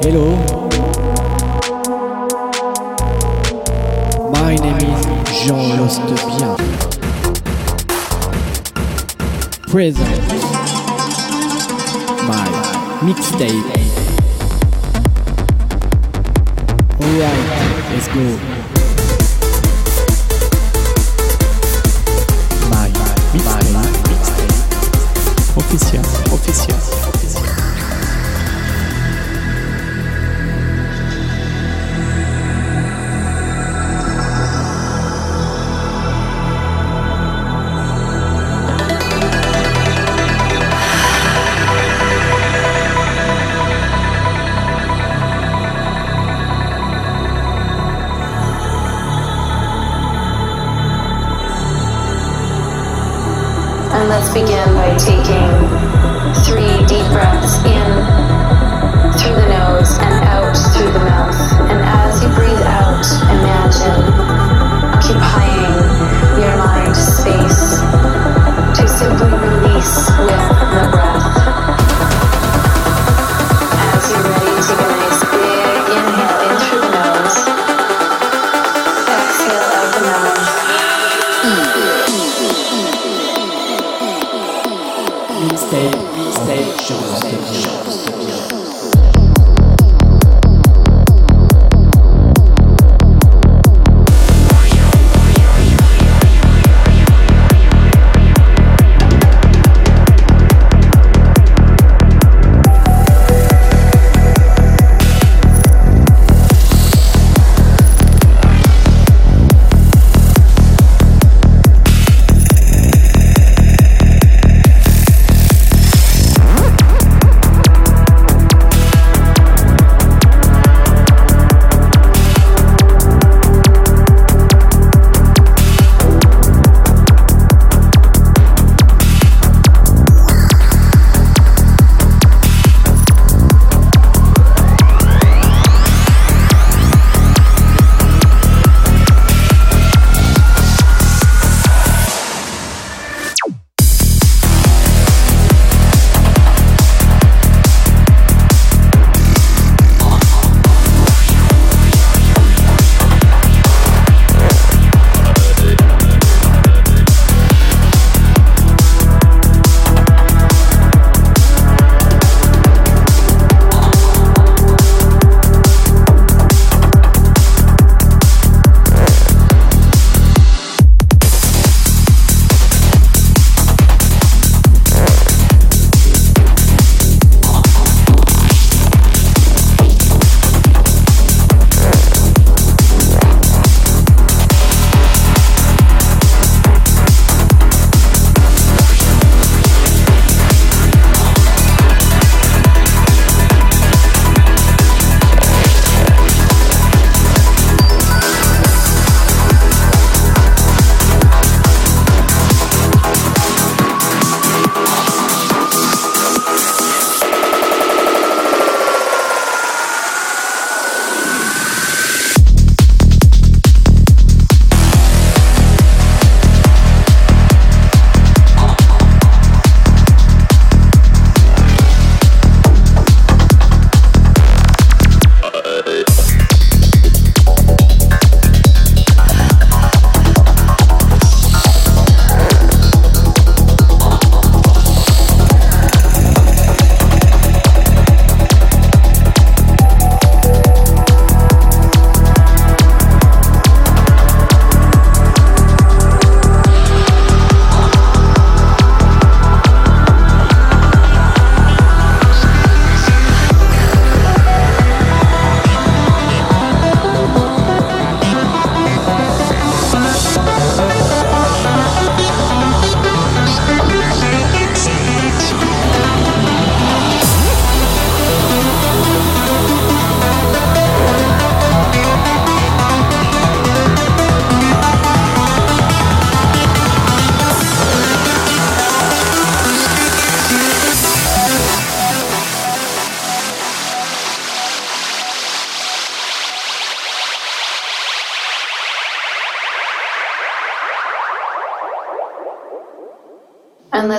Hello. My name is Jean Lostepien. Present. My mixtape. Alright, let's go.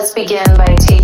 Let's begin by taking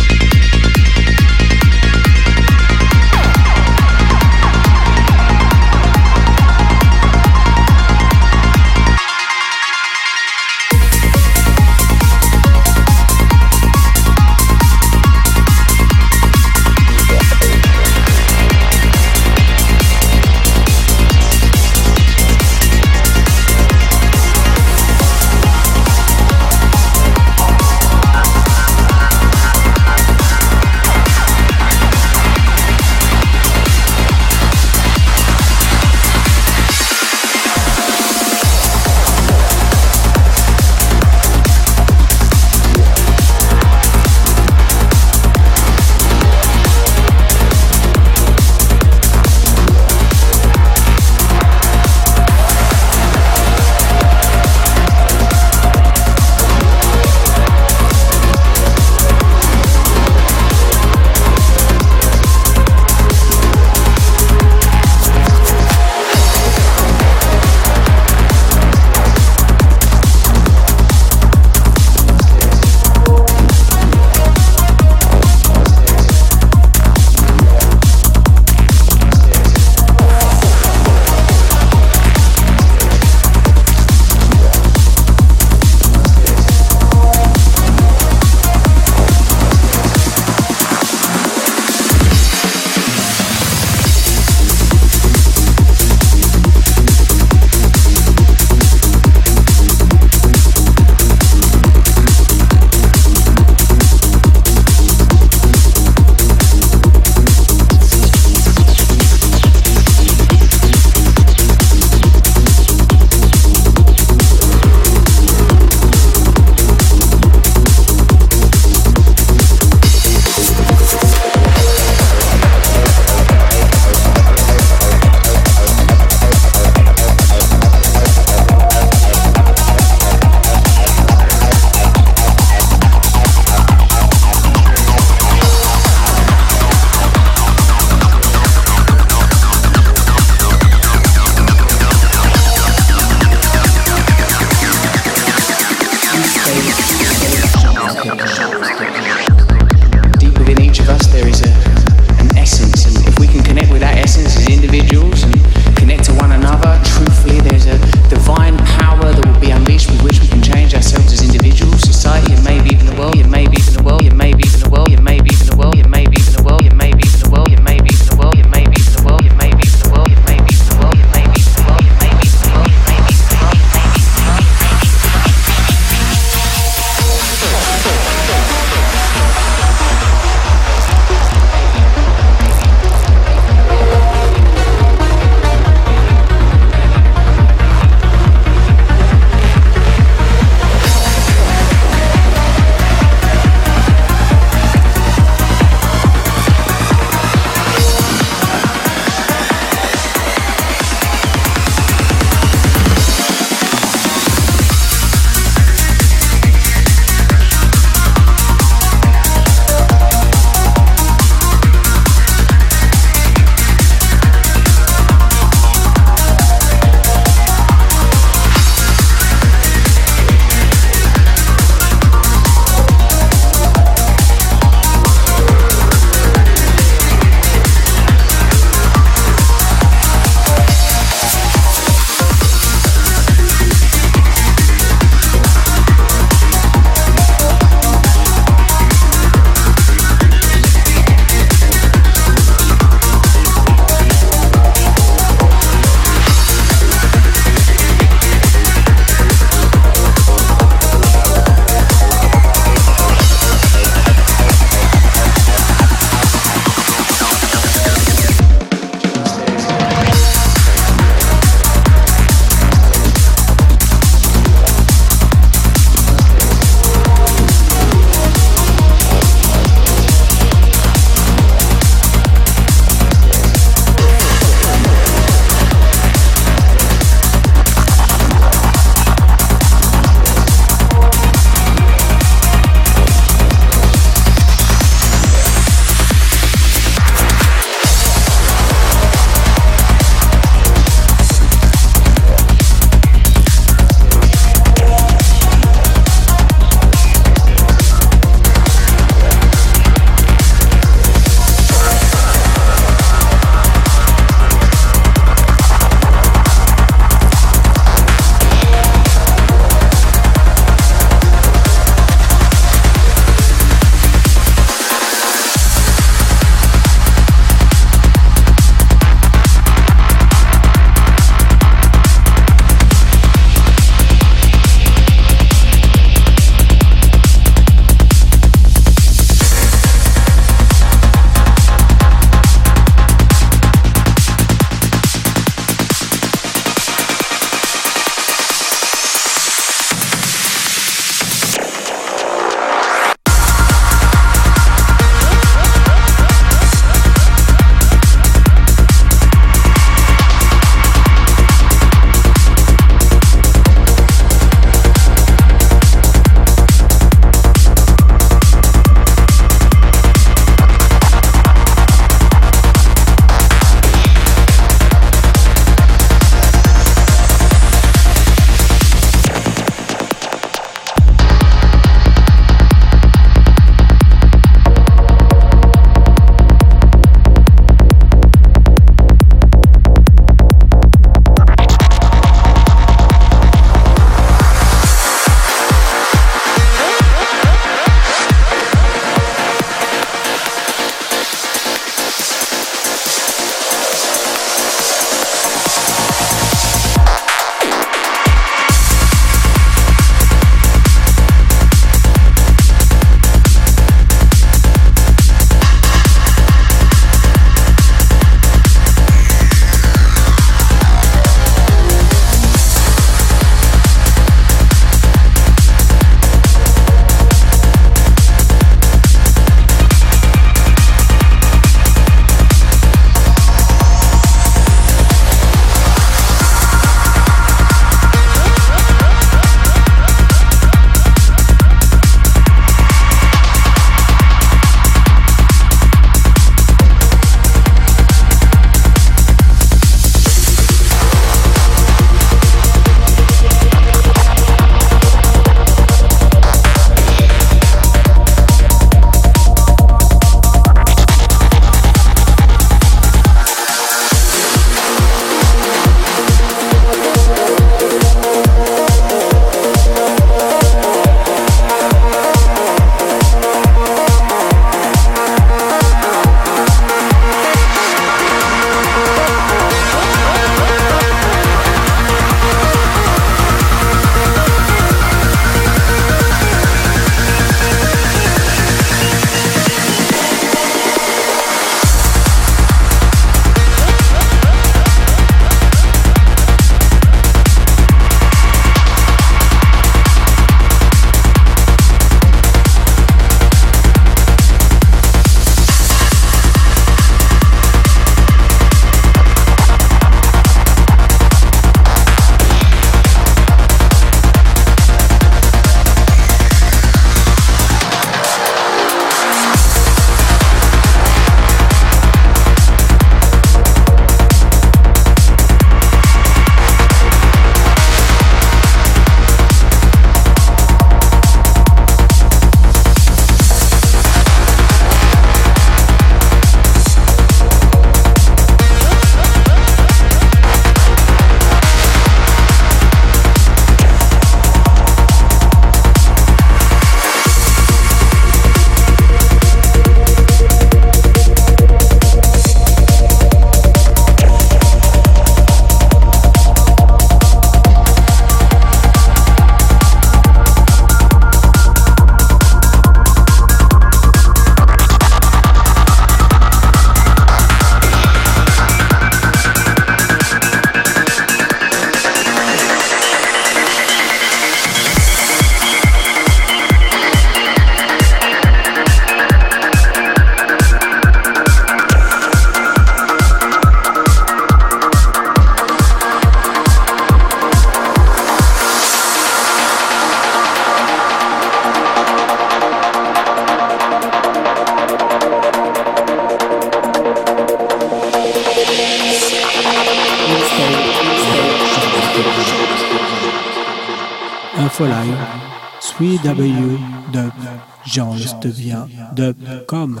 de comme.